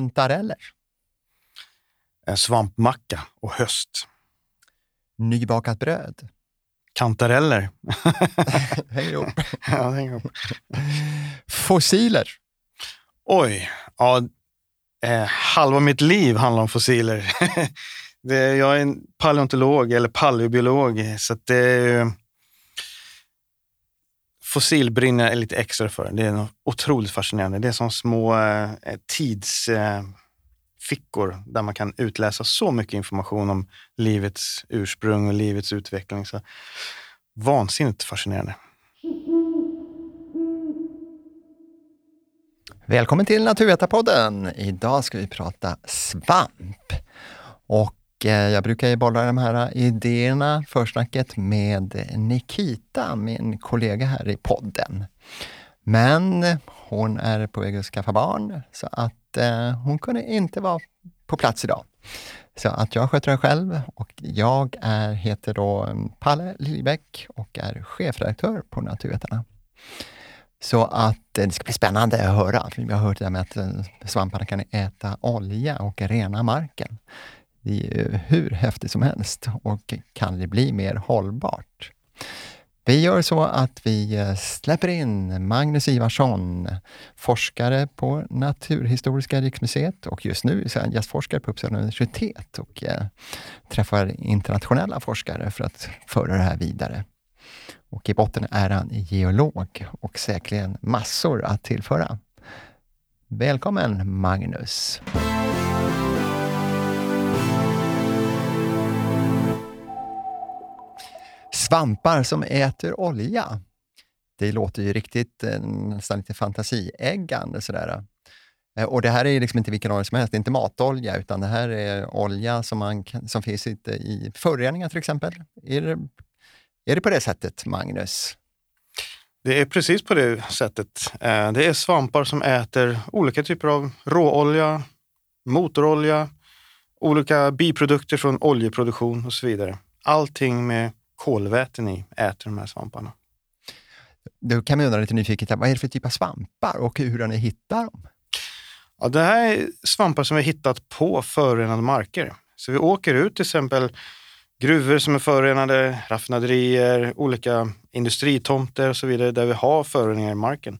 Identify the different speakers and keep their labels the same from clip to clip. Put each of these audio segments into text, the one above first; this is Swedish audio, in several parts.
Speaker 1: kantareller.
Speaker 2: En svampmacka och höst.
Speaker 1: Nybakat bröd.
Speaker 2: Kantareller.
Speaker 1: hänger ihop.
Speaker 2: ja, hänger ihop.
Speaker 1: Fossiler.
Speaker 2: Oj, ja, eh, halva mitt liv handlar om fossiler. det, jag är en paleontolog eller paleobiolog, så det fossil brinner jag lite extra för. Det är otroligt fascinerande. Det är som små eh, tidsfickor eh, där man kan utläsa så mycket information om livets ursprung och livets utveckling. Så vansinnigt fascinerande.
Speaker 1: Välkommen till Naturvetarpodden. Idag ska vi prata svamp. Och Eh, jag brukar ju bolla de här idéerna, försnacket, med Nikita, min kollega här i podden. Men hon är på väg att skaffa barn, så att eh, hon kunde inte vara på plats idag. Så att jag sköter det själv och jag är, heter då Palle Liljebäck och är chefredaktör på Naturvetarna. Så att eh, det ska bli spännande att höra, för vi har hört det där med att svamparna kan äta olja och rena marken. Det är hur häftigt som helst och kan det bli mer hållbart? Vi gör så att vi eh, släpper in Magnus Ivarsson, forskare på Naturhistoriska riksmuseet och just nu är han gästforskare på Uppsala universitet och eh, träffar internationella forskare för att föra det här vidare. Och i botten är han geolog och säkerligen massor att tillföra. Välkommen Magnus! Svampar som äter olja. Det låter ju riktigt eh, nästan lite fantasieggande sådär. Eh, och det här är liksom inte vilken olja som helst, det är inte matolja, utan det här är olja som, man kan, som finns i föroreningar till exempel. Är det, är det på det sättet, Magnus?
Speaker 2: Det är precis på det sättet. Eh, det är svampar som äter olika typer av råolja, motorolja, olika biprodukter från oljeproduktion och så vidare. Allting med kolväten i äter de här svamparna.
Speaker 1: Då kan man undra lite nyfiket, vad är det för typ av svampar och hur har ni hittat dem?
Speaker 2: Ja, det här är svampar som vi hittat på förorenade marker. Så vi åker ut till exempel gruvor som är förorenade, raffinaderier, olika industritomter och så vidare där vi har föroreningar i marken.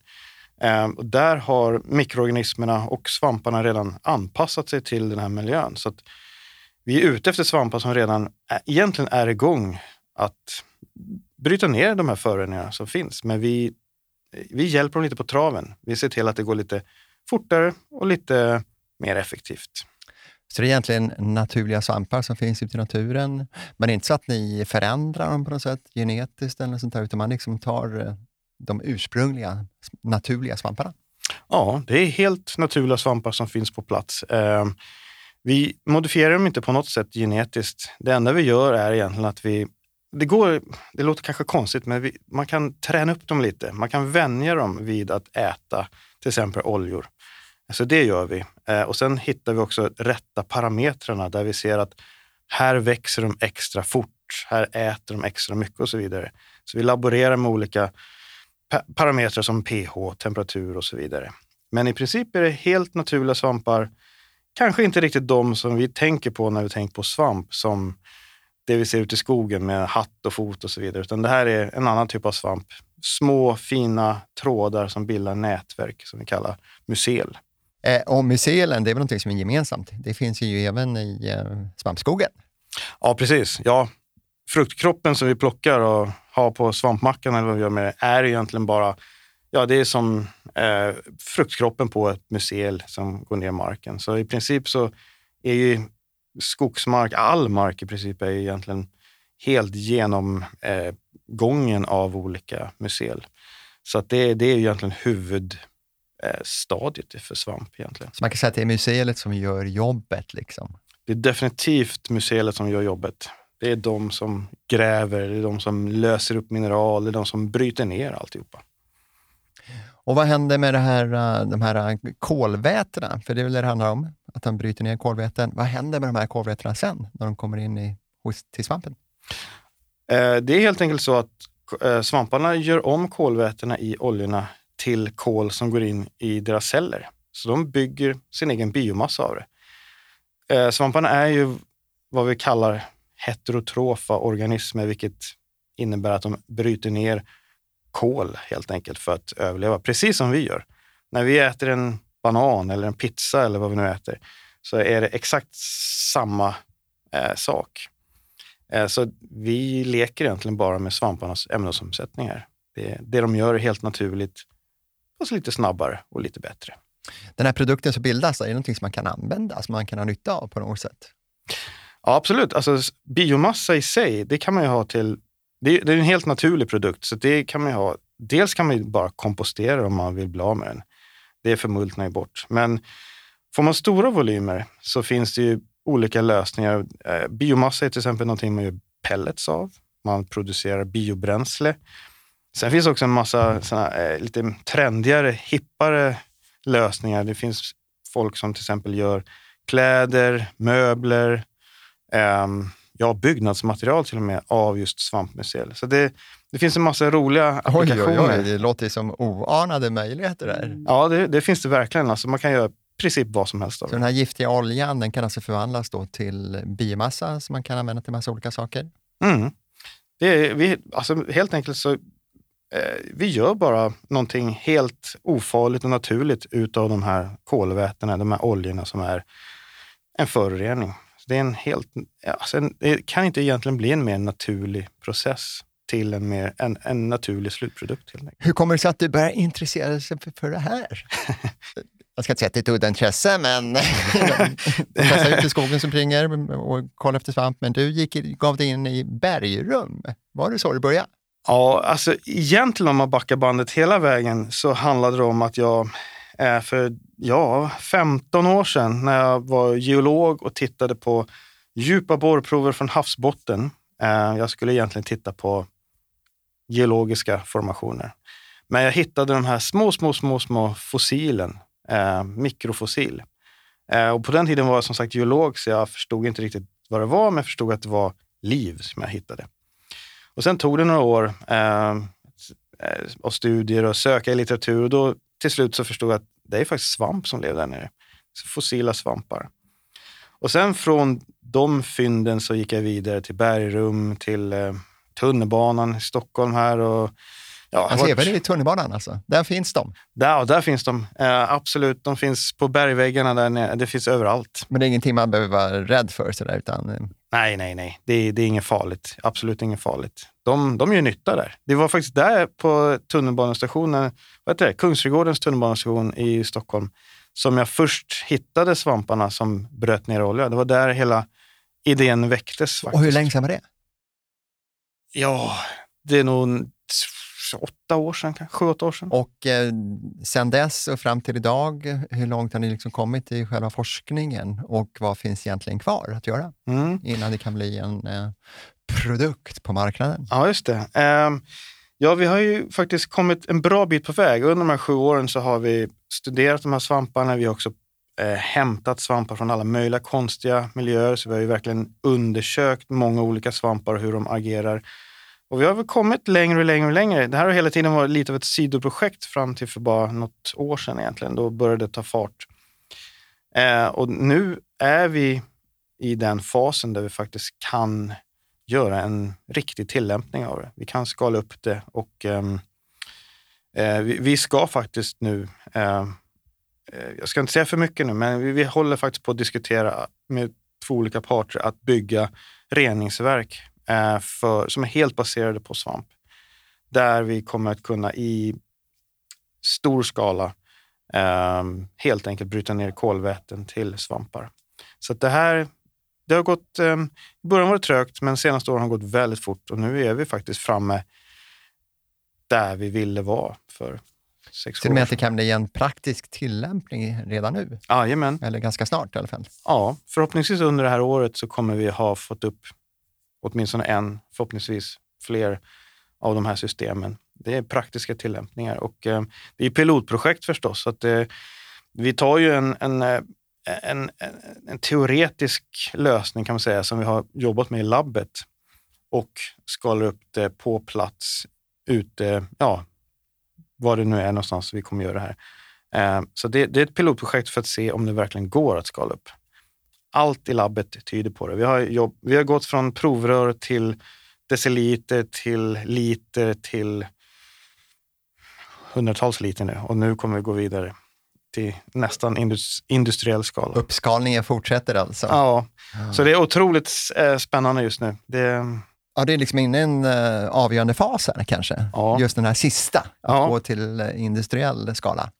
Speaker 2: Ehm, och där har mikroorganismerna och svamparna redan anpassat sig till den här miljön. Så vi är ute efter svampar som redan egentligen är igång att bryta ner de här föroreningarna som finns. Men vi, vi hjälper dem lite på traven. Vi ser till att det går lite fortare och lite mer effektivt.
Speaker 1: Så det är egentligen naturliga svampar som finns ute i naturen. Men det är inte så att ni förändrar dem på något sätt genetiskt eller sånt där, utan man liksom tar eh, de ursprungliga naturliga svamparna?
Speaker 2: Ja, det är helt naturliga svampar som finns på plats. Eh, vi modifierar dem inte på något sätt genetiskt. Det enda vi gör är egentligen att vi det går, det låter kanske konstigt, men vi, man kan träna upp dem lite. Man kan vänja dem vid att äta till exempel oljor. Så det gör vi. Eh, och sen hittar vi också rätta parametrarna där vi ser att här växer de extra fort, här äter de extra mycket och så vidare. Så vi laborerar med olika parametrar som pH, temperatur och så vidare. Men i princip är det helt naturliga svampar. Kanske inte riktigt de som vi tänker på när vi tänker på svamp som det vi ser ute i skogen med hatt och fot och så vidare, utan det här är en annan typ av svamp. Små fina trådar som bildar nätverk som vi kallar mycel.
Speaker 1: Eh, och mycelen, det är väl något som är gemensamt? Det finns ju även i eh, svampskogen.
Speaker 2: Ja, precis. Ja, fruktkroppen som vi plockar och har på svampmackan eller vad vi gör med det, är egentligen bara Ja, det är som eh, fruktkroppen på ett mycel som går ner i marken. Så i princip så är ju skogsmark, all mark i princip är egentligen helt genom eh, gången av olika mycel. Så att det, det är egentligen huvudstadiet eh, för svamp egentligen.
Speaker 1: Så man kan säga att det är mycelet som gör jobbet? Liksom.
Speaker 2: Det är definitivt mycelet som gör jobbet. Det är de som gräver, det är de som löser upp mineral, det är de som bryter ner alltihopa.
Speaker 1: Och vad händer med det här, eh, de här eh, kolvätena? För det är väl det det handlar om, att de bryter ner kolväten. Vad händer med de här kolvätena sen, när de kommer in i, hos, till svampen?
Speaker 2: Eh, det är helt enkelt så att svamparna gör om kolvätena i oljorna till kol som går in i deras celler. Så de bygger sin egen biomassa av det. Svamparna är ju vad vi kallar heterotrofa organismer, vilket innebär att de bryter ner kol helt enkelt för att överleva, precis som vi gör. När vi äter en banan eller en pizza eller vad vi nu äter, så är det exakt samma eh, sak. Eh, så vi leker egentligen bara med svamparnas ämnesomsättningar. Det, det de gör är helt naturligt, fast lite snabbare och lite bättre.
Speaker 1: Den här produkten som bildas, är det någonting som man kan använda, som man kan ha nytta av på något sätt?
Speaker 2: Ja, absolut. Alltså, biomassa i sig, det kan man ju ha till... Det är, det är en helt naturlig produkt, så det kan man ha. Dels kan man ju bara kompostera om man vill bli av med den. Det förmultnar ju bort. Men får man stora volymer så finns det ju olika lösningar. Eh, biomassa är till exempel någonting man gör pellets av. Man producerar biobränsle. Sen finns också en massa såna, eh, lite trendigare, hippare lösningar. Det finns folk som till exempel gör kläder, möbler, eh, ja, byggnadsmaterial till och med av just svampmycel. Så det, det finns en massa roliga applikationer.
Speaker 1: Oj, oj, oj, det låter som oanade möjligheter där.
Speaker 2: Ja, det, det finns det verkligen. Alltså man kan göra princip vad som helst.
Speaker 1: Så den här giftiga oljan den kan alltså förvandlas då till biomassa som man kan använda till massa olika saker?
Speaker 2: Mm. Det är, vi, alltså helt enkelt så eh, vi gör bara någonting helt ofarligt och naturligt utav de här kolvätena, de här oljorna som är en förorening. Det, är en helt, alltså det kan inte egentligen bli en mer naturlig process till en, mer, en, en naturlig slutprodukt.
Speaker 1: Hur kommer det sig att du börjar intressera dig för, för det här? jag ska inte säga att det är ett udda intresse, men de flesta ute i skogen som springer och kollar efter svamp. Men du gick, gav dig in i bergrum. Var det så det började?
Speaker 2: Ja, alltså egentligen om man backar bandet hela vägen så handlade det om att jag Eh, för ja, 15 år sedan när jag var geolog och tittade på djupa borrprover från havsbotten. Eh, jag skulle egentligen titta på geologiska formationer. Men jag hittade de här små, små, små, små fossilen eh, mikrofossil. Eh, och på den tiden var jag som sagt geolog, så jag förstod inte riktigt vad det var, men jag förstod att det var liv som jag hittade. Och sen tog det några år eh, eh av studier och söka i litteratur och då till slut så förstod jag att det är faktiskt svamp som lever där nere. Fossila svampar. Och sen från de fynden så gick jag vidare till bergrum, till eh, tunnelbanan i Stockholm här och
Speaker 1: Ja, alltså, varit... även i tunnelbanan alltså? Där finns de?
Speaker 2: Där, där finns de. Eh, absolut. De finns på bergväggarna där nere. Det finns överallt.
Speaker 1: Men det är ingenting man behöver vara rädd för? Sådär, utan... Eh,
Speaker 2: nej, nej, nej. Det det är inget farligt. Absolut inget farligt. De, de gör nytta där. Det var faktiskt där på tunnelbanestationen, vad heter det? Kungsträdgårdens tunnelbanestation i Stockholm, som jag först hittade svamparna som bröt ner olja. Det var där hela idén väcktes. Faktiskt.
Speaker 1: Och hur länge sedan var det?
Speaker 2: Ja, det är nog åtta år sedan, sju, åtta år sedan.
Speaker 1: Och eh, sen dess och fram till idag, hur långt har ni liksom kommit i själva forskningen och vad finns egentligen kvar att göra mm. innan det kan bli en eh, produkt på marknaden?
Speaker 2: Ja, just det. Ehm, ja, vi har ju faktiskt kommit en bra bit på väg. Under de här sju åren så har vi studerat de här svamparna. Vi har också eh, hämtat svampar från alla möjliga konstiga miljöer, så vi har ju verkligen undersökt många olika svampar och hur de agerar och vi har väl kommit längre och längre och längre. Det här har hela tiden varit lite av ett sidoprojekt fram till för bara något år sedan egentligen. Då började det ta fart. Eh, och nu är vi i den fasen där vi faktiskt kan göra en riktig tillämpning av det. Vi kan skala upp det och ehm, eh, vi, vi, ska faktiskt nu, ehm, eh, jag ska inte säga för mycket nu, men vi, vi håller faktiskt på att diskutera med två olika parter att bygga reningsverk Eh, för, som är helt baserade på svamp. Där vi kommer att kunna i stor skala eh, helt enkelt bryta ner kolväten till svampar. Så det här det har gått, eh, I början var det trögt, men senaste åren har gått väldigt fort och nu är vi faktiskt framme där vi ville vara för sex
Speaker 1: Till och med att det kan bli en praktisk tillämpning redan nu?
Speaker 2: Jajamän.
Speaker 1: Eller ganska snart i alla fall?
Speaker 2: Ja, förhoppningsvis under det här året så kommer vi ha fått upp åtminstone en, förhoppningsvis fler av de här systemen. Det är praktiska tillämpningar och eh, det är pilotprojekt förstås. Så att, eh, vi tar ju en, en, en, en, en, teoretisk lösning kan man säga som vi har jobbat med i labbet och skalar upp det på plats ute, ja, var det nu är någonstans vi kommer göra det här. Eh, så det, det, är ett pilotprojekt för att se om det verkligen går att skala upp. Allt i labbet tyder på det. Vi har, jobb, vi har gått från provrör till deciliter till liter till hundratals liter nu och nu kommer vi gå vidare till nästan industriell skala.
Speaker 1: Uppskalningen fortsätter alltså?
Speaker 2: Ja, ja. så det är otroligt eh, spännande just nu. Det,
Speaker 1: Ja, det är liksom inne i en uh, avgörande fas här kanske. Ja. Just den här sista, att ja. gå till uh, industriell skala.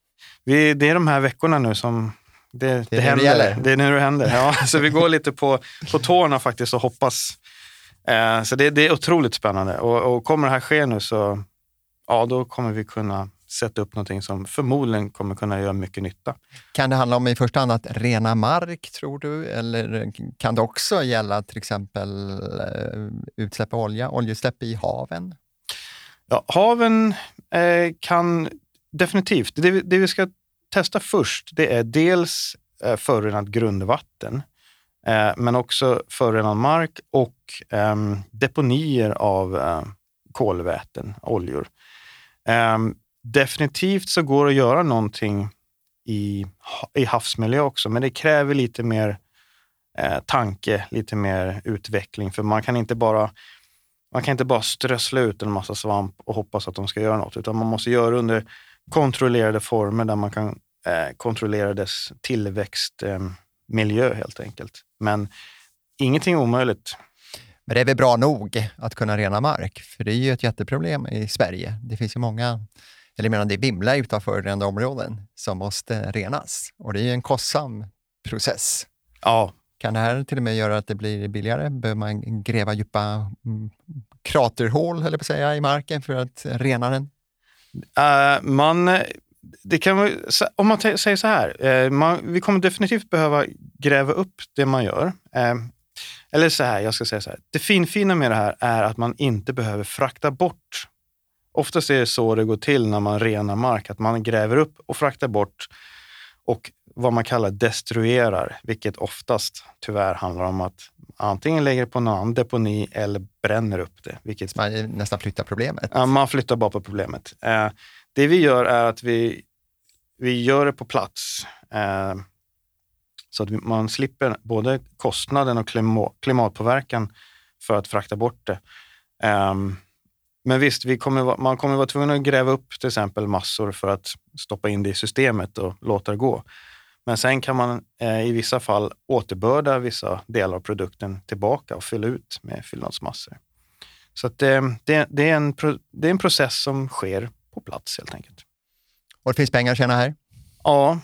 Speaker 2: Vi, det är de här veckorna nu som det, det, det händer. Det, det är nu det händer. Ja, så vi går lite på, på tårna faktiskt och hoppas. Uh, så det, det, är otroligt spännande och, och kommer det här ske nu så ja, då kommer vi kunna sätta upp någonting som förmodligen kommer kunna göra mycket nytta.
Speaker 1: Kan det handla om i första hand att rena mark, tror du? Eller kan det också gälla till exempel eh, utsläpp av olja, oljeutsläpp i haven?
Speaker 2: Ja, haven eh, kan definitivt. Det, det, vi ska testa först, det är dels eh, förorenat grundvatten, eh, men också förorenad mark och eh, deponier av eh, kolväten, oljor. Definitivt så går det att göra någonting i, i havsmiljö också, men det kräver lite mer eh, tanke, lite mer utveckling. För man kan inte bara man kan inte bara strössla ut en massa svamp och hoppas att de ska göra något, utan man måste göra det under kontrollerade former där man kan eh, kontrollera dess tillväxtmiljö eh, helt enkelt. Men ingenting är omöjligt.
Speaker 1: Men det är väl bra nog att kunna rena mark? För det är ju ett jätteproblem i Sverige. Det finns ju många eller menar det vimlar utav förorenade områden som måste renas och det är en kostsam process.
Speaker 2: Ja.
Speaker 1: Kan det här till och med göra att det blir billigare? Behöver man gräva djupa mm, kraterhål, eller på säga, i marken för att rena den?
Speaker 2: Uh, man, det kan, om man säger så här, uh, man, vi kommer definitivt behöva gräva upp det man gör. Uh, eller så här, jag ska säga så här. Det finfina med det här är att man inte behöver frakta bort Oftast är det så det går till när man renar mark, att man gräver upp och fraktar bort och vad man kallar destruerar, vilket oftast tyvärr handlar om att antingen lägger på någon annan deponi eller bränner upp det. Vilket,
Speaker 1: man nästan flyttar problemet?
Speaker 2: Ja, man flyttar bara på problemet. Eh, det vi gör är att vi, vi gör det på plats. Eh, så att man slipper både kostnaden och klimatpåverkan för att frakta bort det. Men visst, vi kommer, man kommer vara tvungen att gräva upp till exempel massor för att stoppa in det i systemet och låta det gå. Men sen kan man eh, i vissa fall återbörda vissa delar av produkten tillbaka och fylla ut med fyllnadsmassor. Så att, eh, det, det, är en, det är en process som sker på plats helt enkelt.
Speaker 1: Och det finns pengar att tjäna här?
Speaker 2: Ja,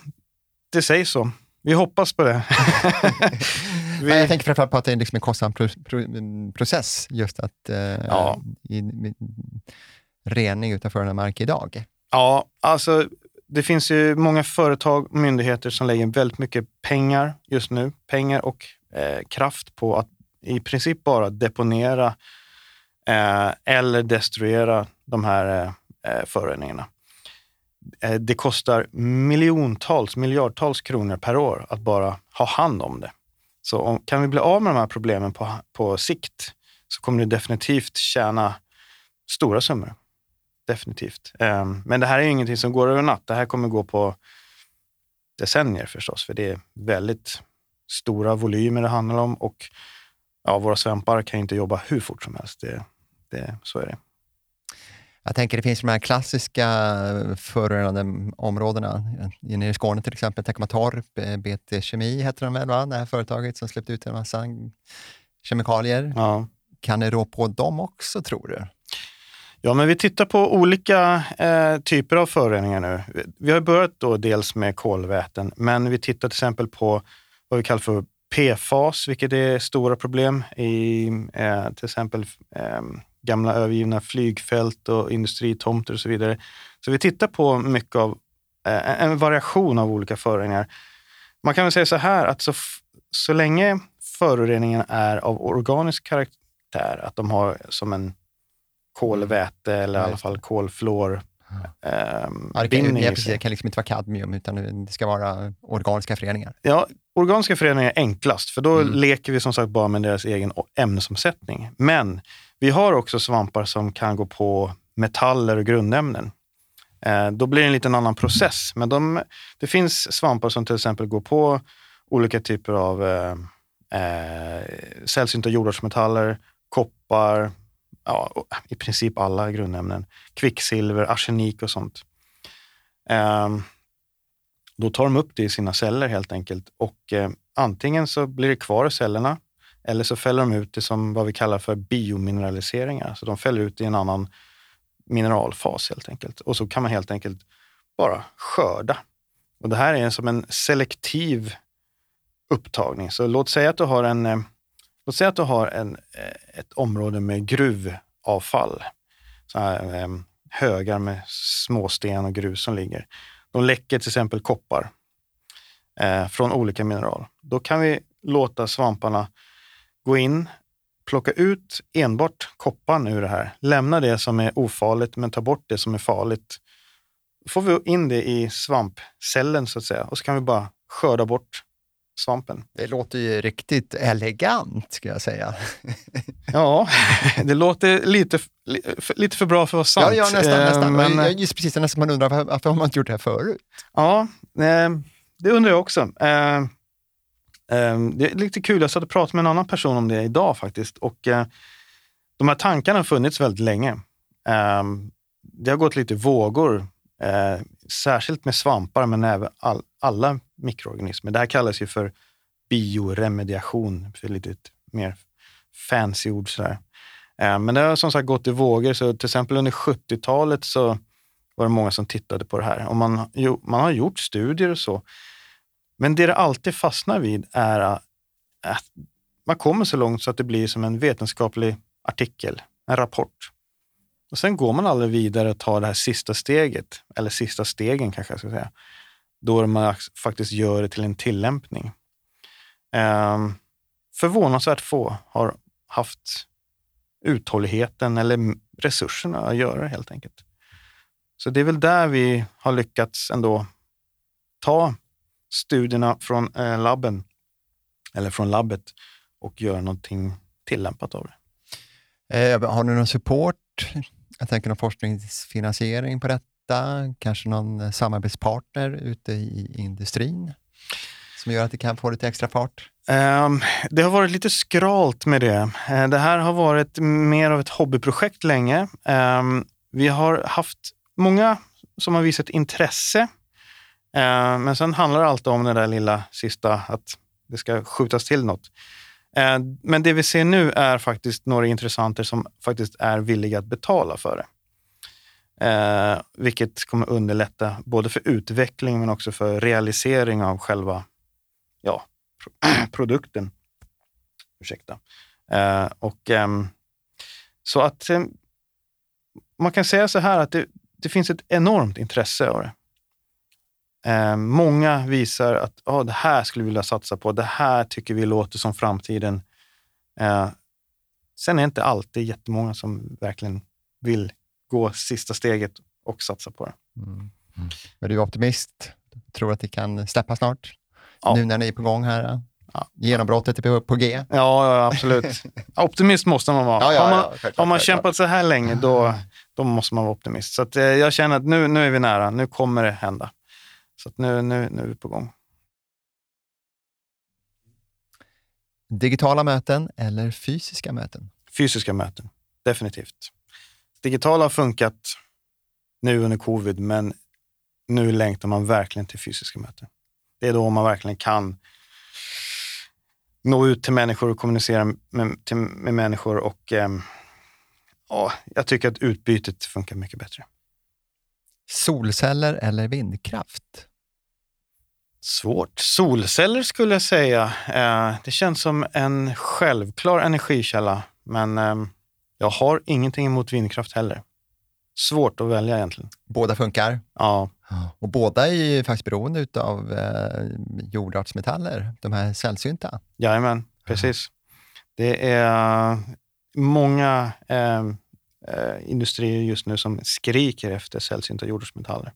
Speaker 2: det sägs så. Vi hoppas på det.
Speaker 1: Vi... Jag tänker framförallt på att det är liksom en kostsam pro pro process, just att eh, ja. i, i, rening utanför den mark idag.
Speaker 2: Ja, alltså det finns ju många företag och myndigheter som lägger väldigt mycket pengar just nu, pengar och eh, kraft på att i princip bara deponera eh, eller destruera de här eh föroreningarna. Eh, det kostar miljontals, miljardtals kronor per år att bara ha hand om det. Så om, kan vi bli av med de här problemen på, på sikt så kommer du definitivt tjäna stora summor. Definitivt. Um, men det här är ingenting som går över natt. Det här kommer gå på decennier förstås, för det är väldigt stora volymer det handlar om och ja, våra svampar kan inte jobba hur fort som helst. Det, det, så är det.
Speaker 1: Jag tänker det finns de här klassiska förorenade områdena. Nere i Skåne till exempel, Teckomatorp, eh, BT Kemi heter de väl, va? det här företaget som släppte ut en massa kemikalier. Ja. Kan det rå på dem också, tror du?
Speaker 2: Ja, men vi tittar på olika eh, typer av föroreningar nu. Vi har börjat då dels med kolväten, men vi tittar till exempel på vad vi kallar för PFAS, vilket är stora problem i eh, till exempel eh, gamla övergivna flygfält och industritomter och så vidare. Så vi tittar på mycket av eh, en variation av olika föroreningar. Man kan väl säga så här att så, så länge föroreningen är av organisk karaktär, att de har som en kolväte eller i alla fall kolfluor
Speaker 1: Eh, ja, det, kan, ja, det kan liksom inte vara kadmium, utan det ska vara organiska föreningar.
Speaker 2: Ja, organiska föreningar är enklast, för då mm. leker vi som sagt bara med deras egen ämnesomsättning. Men vi har också svampar som kan gå på metaller och grundämnen. Eh, då blir det en liten annan process. Men de, det finns svampar som till exempel går på olika typer av eh, eh sällsynta jordartsmetaller, koppar, ja, i princip alla grundämnen. Kvicksilver, arsenik och sånt. Eh, då tar de upp det i sina celler helt enkelt och eh, antingen så blir det kvar i cellerna eller så fäller de ut det som vad vi kallar för biomineraliseringar. Så de fäller ut det i en annan mineralfas helt enkelt. Och så kan man helt enkelt bara skörda. Och det här är som en selektiv upptagning. Så låt säga att du har en eh, Låt säga att du har en, eh, ett område med gruvavfall. Så här, eh, högar med småsten och grus som ligger. De läcker till exempel koppar eh, från olika mineral. Då kan vi låta svamparna gå in, plocka ut enbart kopparn ur det här, lämna det som är ofarligt men ta bort det som är farligt. Då får vi in det i svampcellen så att säga och så kan vi bara skörda bort svampen.
Speaker 1: Det låter ju riktigt elegant, ska jag säga.
Speaker 2: ja, det låter lite, lite för bra för att vara sant.
Speaker 1: Ja, ja nästan. nästan. Eh, men, just precis, nästan man undrar varför har man inte gjort det här förut?
Speaker 2: Ja, eh, det undrar jag också. Ehm, det är lite kul, jag satt och pratade med en annan person om det idag faktiskt. Och eh, de här tankarna har funnits väldigt länge. Ehm, det har gått lite vågor, eh, särskilt med svampar, men även all, alla mikroorganismer. Det här kallas ju för bioremediation, för lite mer fancy ord. Sådär. Ehm, men det har som sagt gått i vågor. Så till exempel under 70-talet så var det många som tittade på det här. Och man, jo, man har gjort studier och så. Men det det alltid fastnar vid är äh, att man kommer så långt så att det blir som en vetenskaplig artikel, en rapport. Och sen går man aldrig vidare och tar det här sista steget, eller sista stegen kanske jag ska säga då man faktiskt gör det till en tillämpning. Eh, förvånansvärt få har haft uthålligheten eller resurserna att göra det helt enkelt. Så det är väl där vi har lyckats ändå ta studierna från eh, labben, eller från labbet och göra någonting tillämpat av
Speaker 1: det. Eh, har ni någon support? Jag tänker någon forskningsfinansiering på detta? kanske någon eh, samarbetspartner ute i industrin som gör att det kan få lite extra fart?
Speaker 2: Um, det har varit lite skralt med det. Uh, det här har varit mer av ett hobbyprojekt länge. Um, vi har haft många som har visat intresse, Eh, men sen handlar det alltid om det där lilla sista, att det ska skjutas till något. Eh, men det vi ser nu är faktiskt några intressenter som faktiskt är villiga att betala för det. Eh, vilket kommer underlätta både för utveckling men också för realisering av själva ja, produkten. Ursäkta. Eh, och, eh, så att ehm, man kan säga så här att det, det finns ett enormt intresse av det. Eh, många visar att oh, det här skulle vi vilja satsa på. Det här tycker vi låter som framtiden. Eh, sen är det inte alltid jättemånga som verkligen vill gå sista steget och satsa på det. Mm.
Speaker 1: Mm. Men du är optimist? Tror att det kan släppa snart? Ja. Nu när ni är på gång här? Ja. Genombrottet är på G?
Speaker 2: Ja, ja absolut. Optimist måste man vara. Ja, har man, ja, har man kämpat så här länge, då, då måste man vara optimist. Så att, eh, jag känner att nu, nu är vi nära. Nu kommer det hända. Så nu, nu, nu är vi på gång.
Speaker 1: Digitala möten eller fysiska möten?
Speaker 2: Fysiska möten, definitivt digitala har funkat nu under covid, men nu längtar man verkligen till fysiska möten. Det är då man verkligen kan nå ut till människor och kommunicera med, till, med människor och eh, ja, jag tycker att utbytet funkar mycket bättre.
Speaker 1: Solceller eller vindkraft?
Speaker 2: Svårt. Solceller skulle jag säga. Eh, det känns som en självklar energikälla, men eh, jag har ingenting emot vindkraft heller. Svårt att välja egentligen.
Speaker 1: Båda funkar?
Speaker 2: Ja.
Speaker 1: Och båda är ju faktiskt beroende av eh, jordartsmetaller, de här sällsynta.
Speaker 2: Jajamän, precis. Det är många eh, industrier just nu som skriker efter sällsynta jordartsmetaller.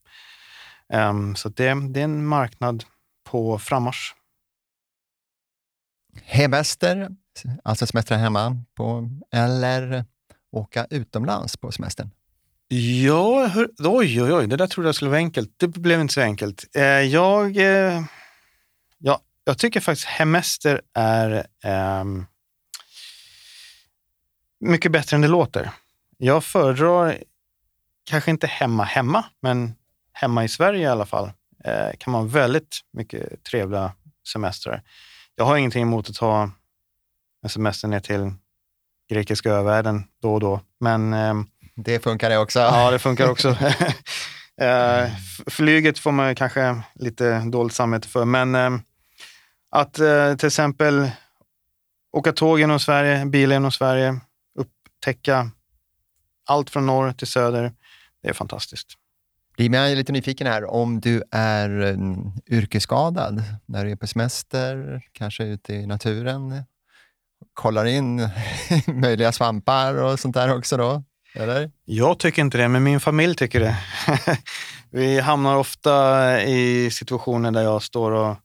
Speaker 2: Um, så det, det är en marknad på frammarsch.
Speaker 1: Hemester, alltså semester hemma, på, eller åka utomlands på semestern?
Speaker 2: Ja, hur, oj, oj, oj, det där trodde jag skulle vara enkelt. Det blev inte så enkelt. Eh, jag, eh, ja, jag tycker faktiskt hemester är eh, mycket bättre än det låter. Jag föredrar, kanske inte hemma hemma, men hemma i Sverige i alla fall, eh, kan man väldigt mycket trevliga semestrar. Jag har ingenting emot att ta en semester ner till grekiska övärlden då och då, men ehm,
Speaker 1: det funkar det också.
Speaker 2: Ja, det funkar också. Eh, flyget får man kanske lite dåligt samvete för, men ehm, att eh, till exempel åka tåg genom Sverige, bil genom Sverige, upptäcka allt från norr till söder, det är fantastiskt.
Speaker 1: Blir man lite nyfiken här, om du är um, yrkesskadad när du är på semester, kanske ute i naturen, kollar in möjliga svampar och sånt där också då? Eller?
Speaker 2: Jag tycker inte det, men min familj tycker det. Vi hamnar ofta i situationer där jag står och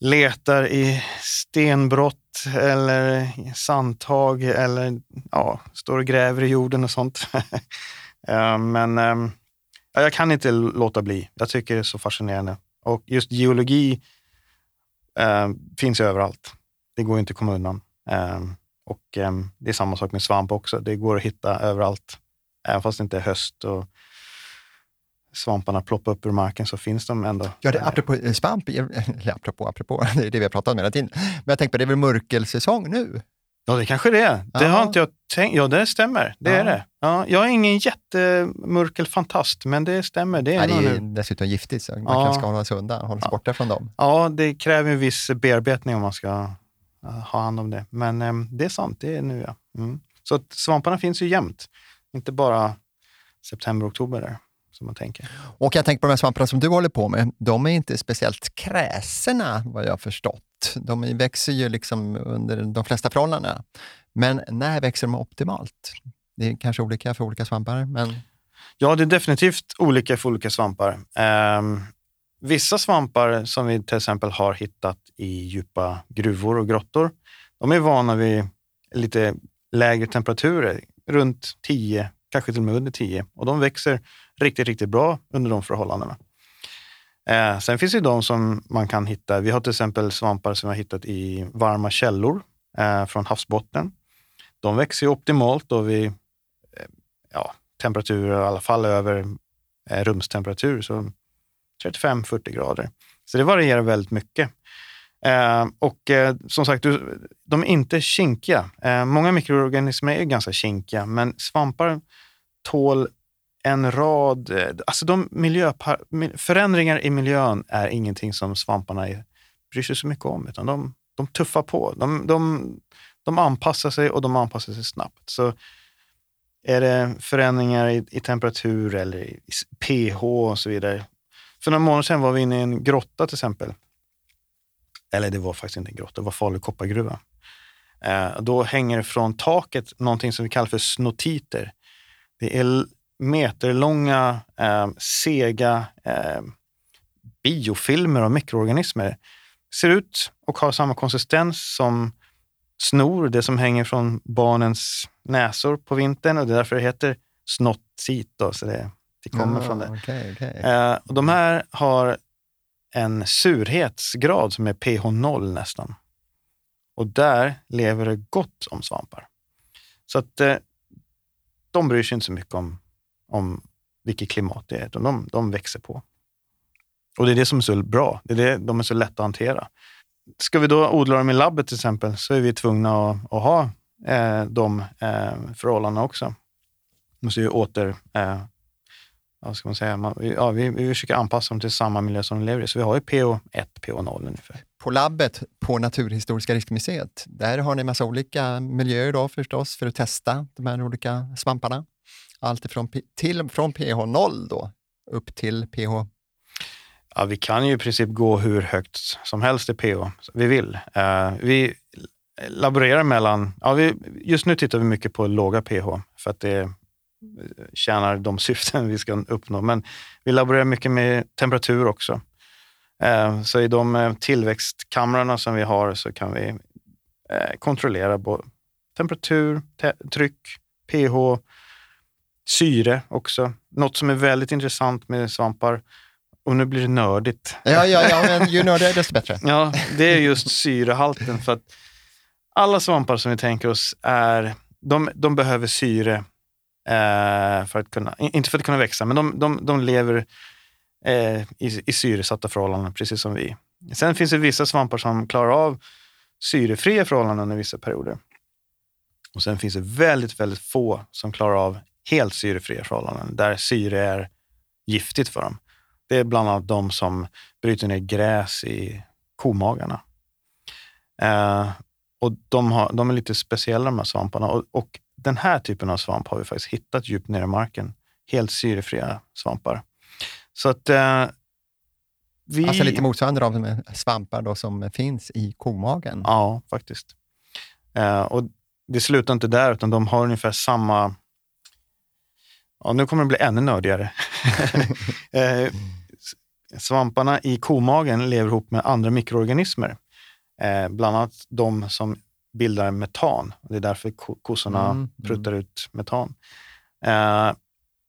Speaker 2: letar i stenbrott eller sandtag eller ja, står och gräver i jorden och sånt. Eh, men ehm, ja, jag kan inte låta bli. Jag tycker det är så fascinerande. Och just geologi eh, finns överallt. Det går inte att komma undan. Eh, och eh, det är samma sak med svamp också. Det går att hitta överallt. Även fast det inte är höst och svamparna ploppar upp ur marken så finns de ändå.
Speaker 1: Ja, det, apropå eh, svamp, eller apropå, apropå, det är det vi har pratat om hela tiden. Men jag tänkte på, det är väl mörkelsäsong nu?
Speaker 2: Ja, det kanske det är. Det har inte jag tänkt. Ja, det stämmer. Det ja. är det. Ja, jag är ingen jättemörkelfantast, men det stämmer. Det är,
Speaker 1: Nej, det är nu. dessutom giftigt, så man ja. kanske ska hålla sig undan, hålla sig borta från dem.
Speaker 2: Ja, det kräver en viss bearbetning om man ska ha hand om det. Men eh, det är sant, det är nu ja. Mm. Så svamparna finns ju jämt, inte bara september, oktober. Där som man tänker.
Speaker 1: Och jag tänker på de här svamparna som du håller på med, de är inte speciellt kräsna vad jag har förstått. De växer ju liksom under de flesta förhållanden. Men när växer de optimalt? Det är kanske olika för olika svampar, men...
Speaker 2: Ja, det är definitivt olika för olika svampar. Um, vissa svampar som vi till exempel har hittat i djupa gruvor och grottor, de är vana vid lite lägre temperaturer, runt 10, kanske till och med under 10. Och de växer riktigt, riktigt bra under de förhållandena. Eh, sen finns det de som man kan hitta. Vi har till exempel svampar som vi har hittat i varma källor eh, från havsbotten. De växer optimalt då vid eh, ja, temperaturer i alla fall över eh, rumstemperatur, så 35-40 grader. Så det varierar väldigt mycket. Eh, och eh, som sagt, du, de är inte kinkiga. Eh, många mikroorganismer är ganska kinkiga, men svampar tål en rad... Eh, alltså de miljöpar, förändringar i miljön är ingenting som svamparna är, bryr sig så mycket om, utan de, de tuffar på. De, de, de anpassar sig och de anpassar sig snabbt. Så är det förändringar i, i temperatur eller i pH och så vidare. För några månader sedan var vi inne i en grotta till exempel. Eller det var faktiskt inte en grotta, det var Falu koppargruva. Eh, då hänger det från taket någonting som vi kallar för snotiter. Det är meterlånga, eh, sega eh, biofilmer av mikroorganismer. Ser ut och har samma konsistens som snor, det som hänger från barnens näsor på vintern och det är därför det heter så det, det kommer oh, från det.
Speaker 1: Okay, okay.
Speaker 2: Eh, och de här har en surhetsgrad som är pH 0 nästan. Och där lever det gott om svampar. Så att eh, de bryr sig inte så mycket om om vilket klimat det är, utan de, de växer på. Och det är det som är så bra. Det är det, de är så lätta att hantera. Ska vi då odla dem i labbet till exempel, så är vi tvungna att, att ha eh, de eh, förhållandena också. Vi måste ju åter... Eh, vad ska man säga? Man, ja, vi, vi försöker anpassa dem till samma miljö som de lever i. Så vi har ju PO1, PO0 ungefär.
Speaker 1: På labbet på Naturhistoriska riskmuseet, där har ni massa olika miljöer då förstås för att testa de här olika svamparna allt ifrån, till, från pH 0 då, upp till pH?
Speaker 2: Ja, vi kan ju i princip gå hur högt som helst i pH vi vill. Uh, vi laborerar mellan, ja, vi, just nu tittar vi mycket på låga pH för att det tjänar de syften vi ska uppnå. Men vi laborerar mycket med temperatur också. Eh, så i de eh, tillväxtkamrarna som vi har så kan vi kontrollera både temperatur, te tryck, pH, syre också. Något som är väldigt intressant med svampar, och nu blir det nördigt.
Speaker 1: Ja, ja, ja men ju nördigare desto bättre.
Speaker 2: Ja, det är just syrehalten. För att alla svampar som vi tänker oss är, de, de behöver syre eh, för att kunna, inte för att kunna växa, men de, de, de lever eh, i, i syresatta förhållanden, precis som vi. Sen finns det vissa svampar som klarar av syrefria förhållanden under vissa perioder. Och sen finns det väldigt, väldigt få som klarar av helt syrefria förhållanden, där syre är giftigt för dem. Det är bland annat de som bryter ner gräs i komagarna. Eh, och de, har, de, är lite speciella de här svamparna. Och, och, den här typen av svamp har vi faktiskt hittat djupt ner i marken. Helt syrefria svampar. Så att eh,
Speaker 1: vi... Alltså lite motsvarande de svampar då som finns i komagen?
Speaker 2: Ja, faktiskt. Eh, och det slutar inte där, utan de har ungefär samma... Ja, nu kommer det bli ännu nördigare. eh, svamparna i komagen lever ihop med andra mikroorganismer. Eh, bland annat de som bildar metan. Det är därför kossorna mm, mm. pruttar ut metan. Eh,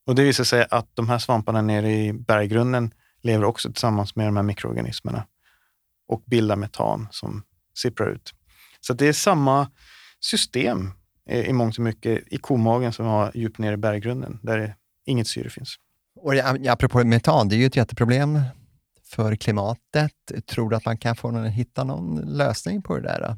Speaker 2: och Det visar sig att de här svamparna nere i berggrunden lever också tillsammans med de här mikroorganismerna och bildar metan som sipprar ut. Så det är samma system i mångt och mycket i komagen som har djupt ner i berggrunden, där inget syre finns.
Speaker 1: Och apropå metan, det är ju ett jätteproblem för klimatet. Tror du att man kan få någon, hitta någon lösning på det där?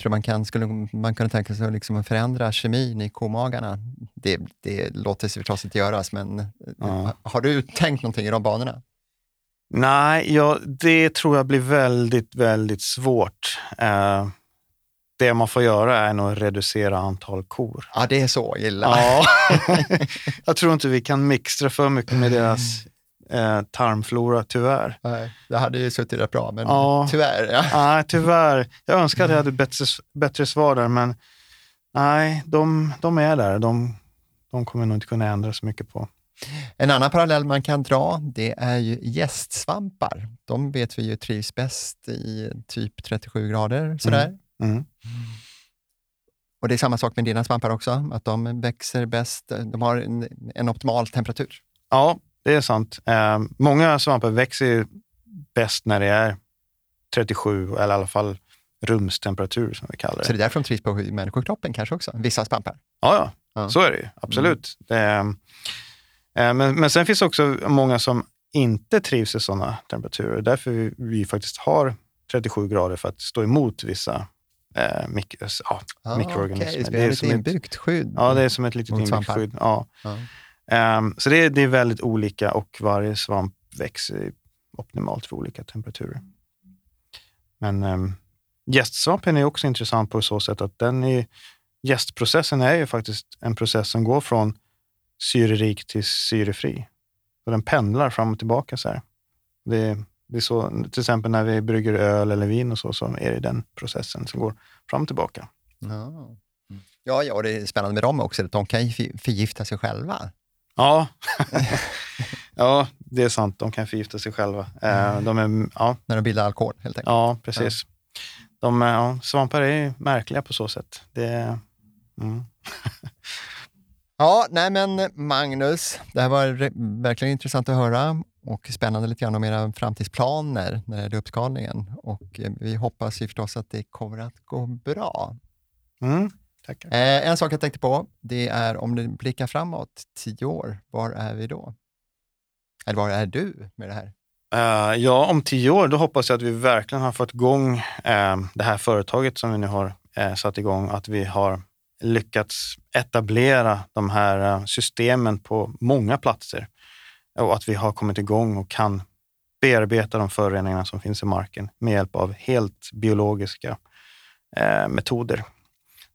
Speaker 1: Tror man kan, skulle man kunna tänka sig liksom att förändra kemin i komagarna? Det, det låter sig förstås inte göras, men ja. har du tänkt någonting i de banorna?
Speaker 2: Nej, ja, det tror jag blir väldigt, väldigt svårt. Uh, det man får göra är nog att reducera antal kor.
Speaker 1: Ja, det är så illa.
Speaker 2: Ja. jag tror inte vi kan mixtra för mycket med deras eh, tarmflora, tyvärr.
Speaker 1: Nej, det hade ju suttit rätt bra, men ja. tyvärr. Ja.
Speaker 2: Nej, tyvärr. Jag önskar att jag hade bättre, bättre svar där, men nej, de, de är där. De, de kommer nog inte kunna ändra så mycket på.
Speaker 1: En annan parallell man kan dra, det är ju gästsvampar. De vet vi ju trivs bäst i typ 37 grader. Sådär. Mm. Mm. Och Det är samma sak med dina svampar också, att de växer bäst, de har en, en optimal temperatur.
Speaker 2: Ja, det är sant. Eh, många svampar växer bäst när det är 37, eller i alla fall rumstemperatur som vi kallar det.
Speaker 1: Så det är därför de trivs på människokroppen kanske också, vissa svampar?
Speaker 2: Ja, ja. ja. så är det ju. Absolut. Mm. Det, eh, men, men sen finns det också många som inte trivs i sådana temperaturer. Därför vi, vi faktiskt har 37 grader för att stå emot vissa eh, mik ja, ah, mikroorganismer.
Speaker 1: Okay. Det är, som ett inbyggt skydd?
Speaker 2: Ja, det är som ett litet inbyggt skydd. Ja. ja. Um, så det, det, är väldigt olika och varje svamp växer optimalt för olika temperaturer. Men um, gästsvampen är också intressant på så sätt att den är, gästprocessen är ju faktiskt en process som går från syrerik till syrefri. Så den pendlar fram och tillbaka. så här. Det, det är så, till exempel när vi brygger öl eller vin och så, så är det den processen som går fram och tillbaka.
Speaker 1: Ja, ja, ja och det är spännande med dem också, att de kan förgifta sig själva.
Speaker 2: Ja. ja, det är sant. De kan förgifta sig själva. Eh, mm. De är, ja.
Speaker 1: När de bildar alkohol, helt enkelt.
Speaker 2: Ja, precis. Ja. De, ja, svampar är märkliga på så sätt. Det, mm.
Speaker 1: ja, nej men Magnus, det här var verkligen intressant att höra och spännande lite grann om era framtidsplaner när det gäller uppskalningen. Och eh, vi hoppas ju förstås att det kommer att gå bra.
Speaker 2: Mm.
Speaker 1: Eh, en sak jag tänkte på, det är om du blickar framåt tio år, var är vi då? Eller var är du med det här?
Speaker 2: Uh, ja, om tio år, då hoppas jag att vi verkligen har fått igång uh, det här företaget som vi nu har uh, satt igång, att vi har lyckats etablera de här systemen på många platser och att vi har kommit igång och kan bearbeta de föroreningar som finns i marken med hjälp av helt biologiska metoder.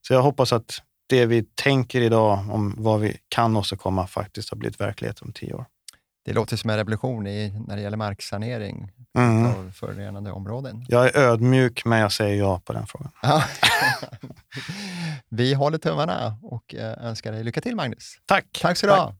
Speaker 2: Så jag hoppas att det vi tänker idag om vad vi kan åstadkomma faktiskt har blivit verklighet om tio år.
Speaker 1: Det låter som en revolution i, när det gäller marksanering mm. av förorenade områden.
Speaker 2: Jag är ödmjuk, men jag säger ja på den frågan.
Speaker 1: vi håller tummarna och eh, önskar dig lycka till, Magnus.
Speaker 2: Tack.
Speaker 1: Tack så du ha.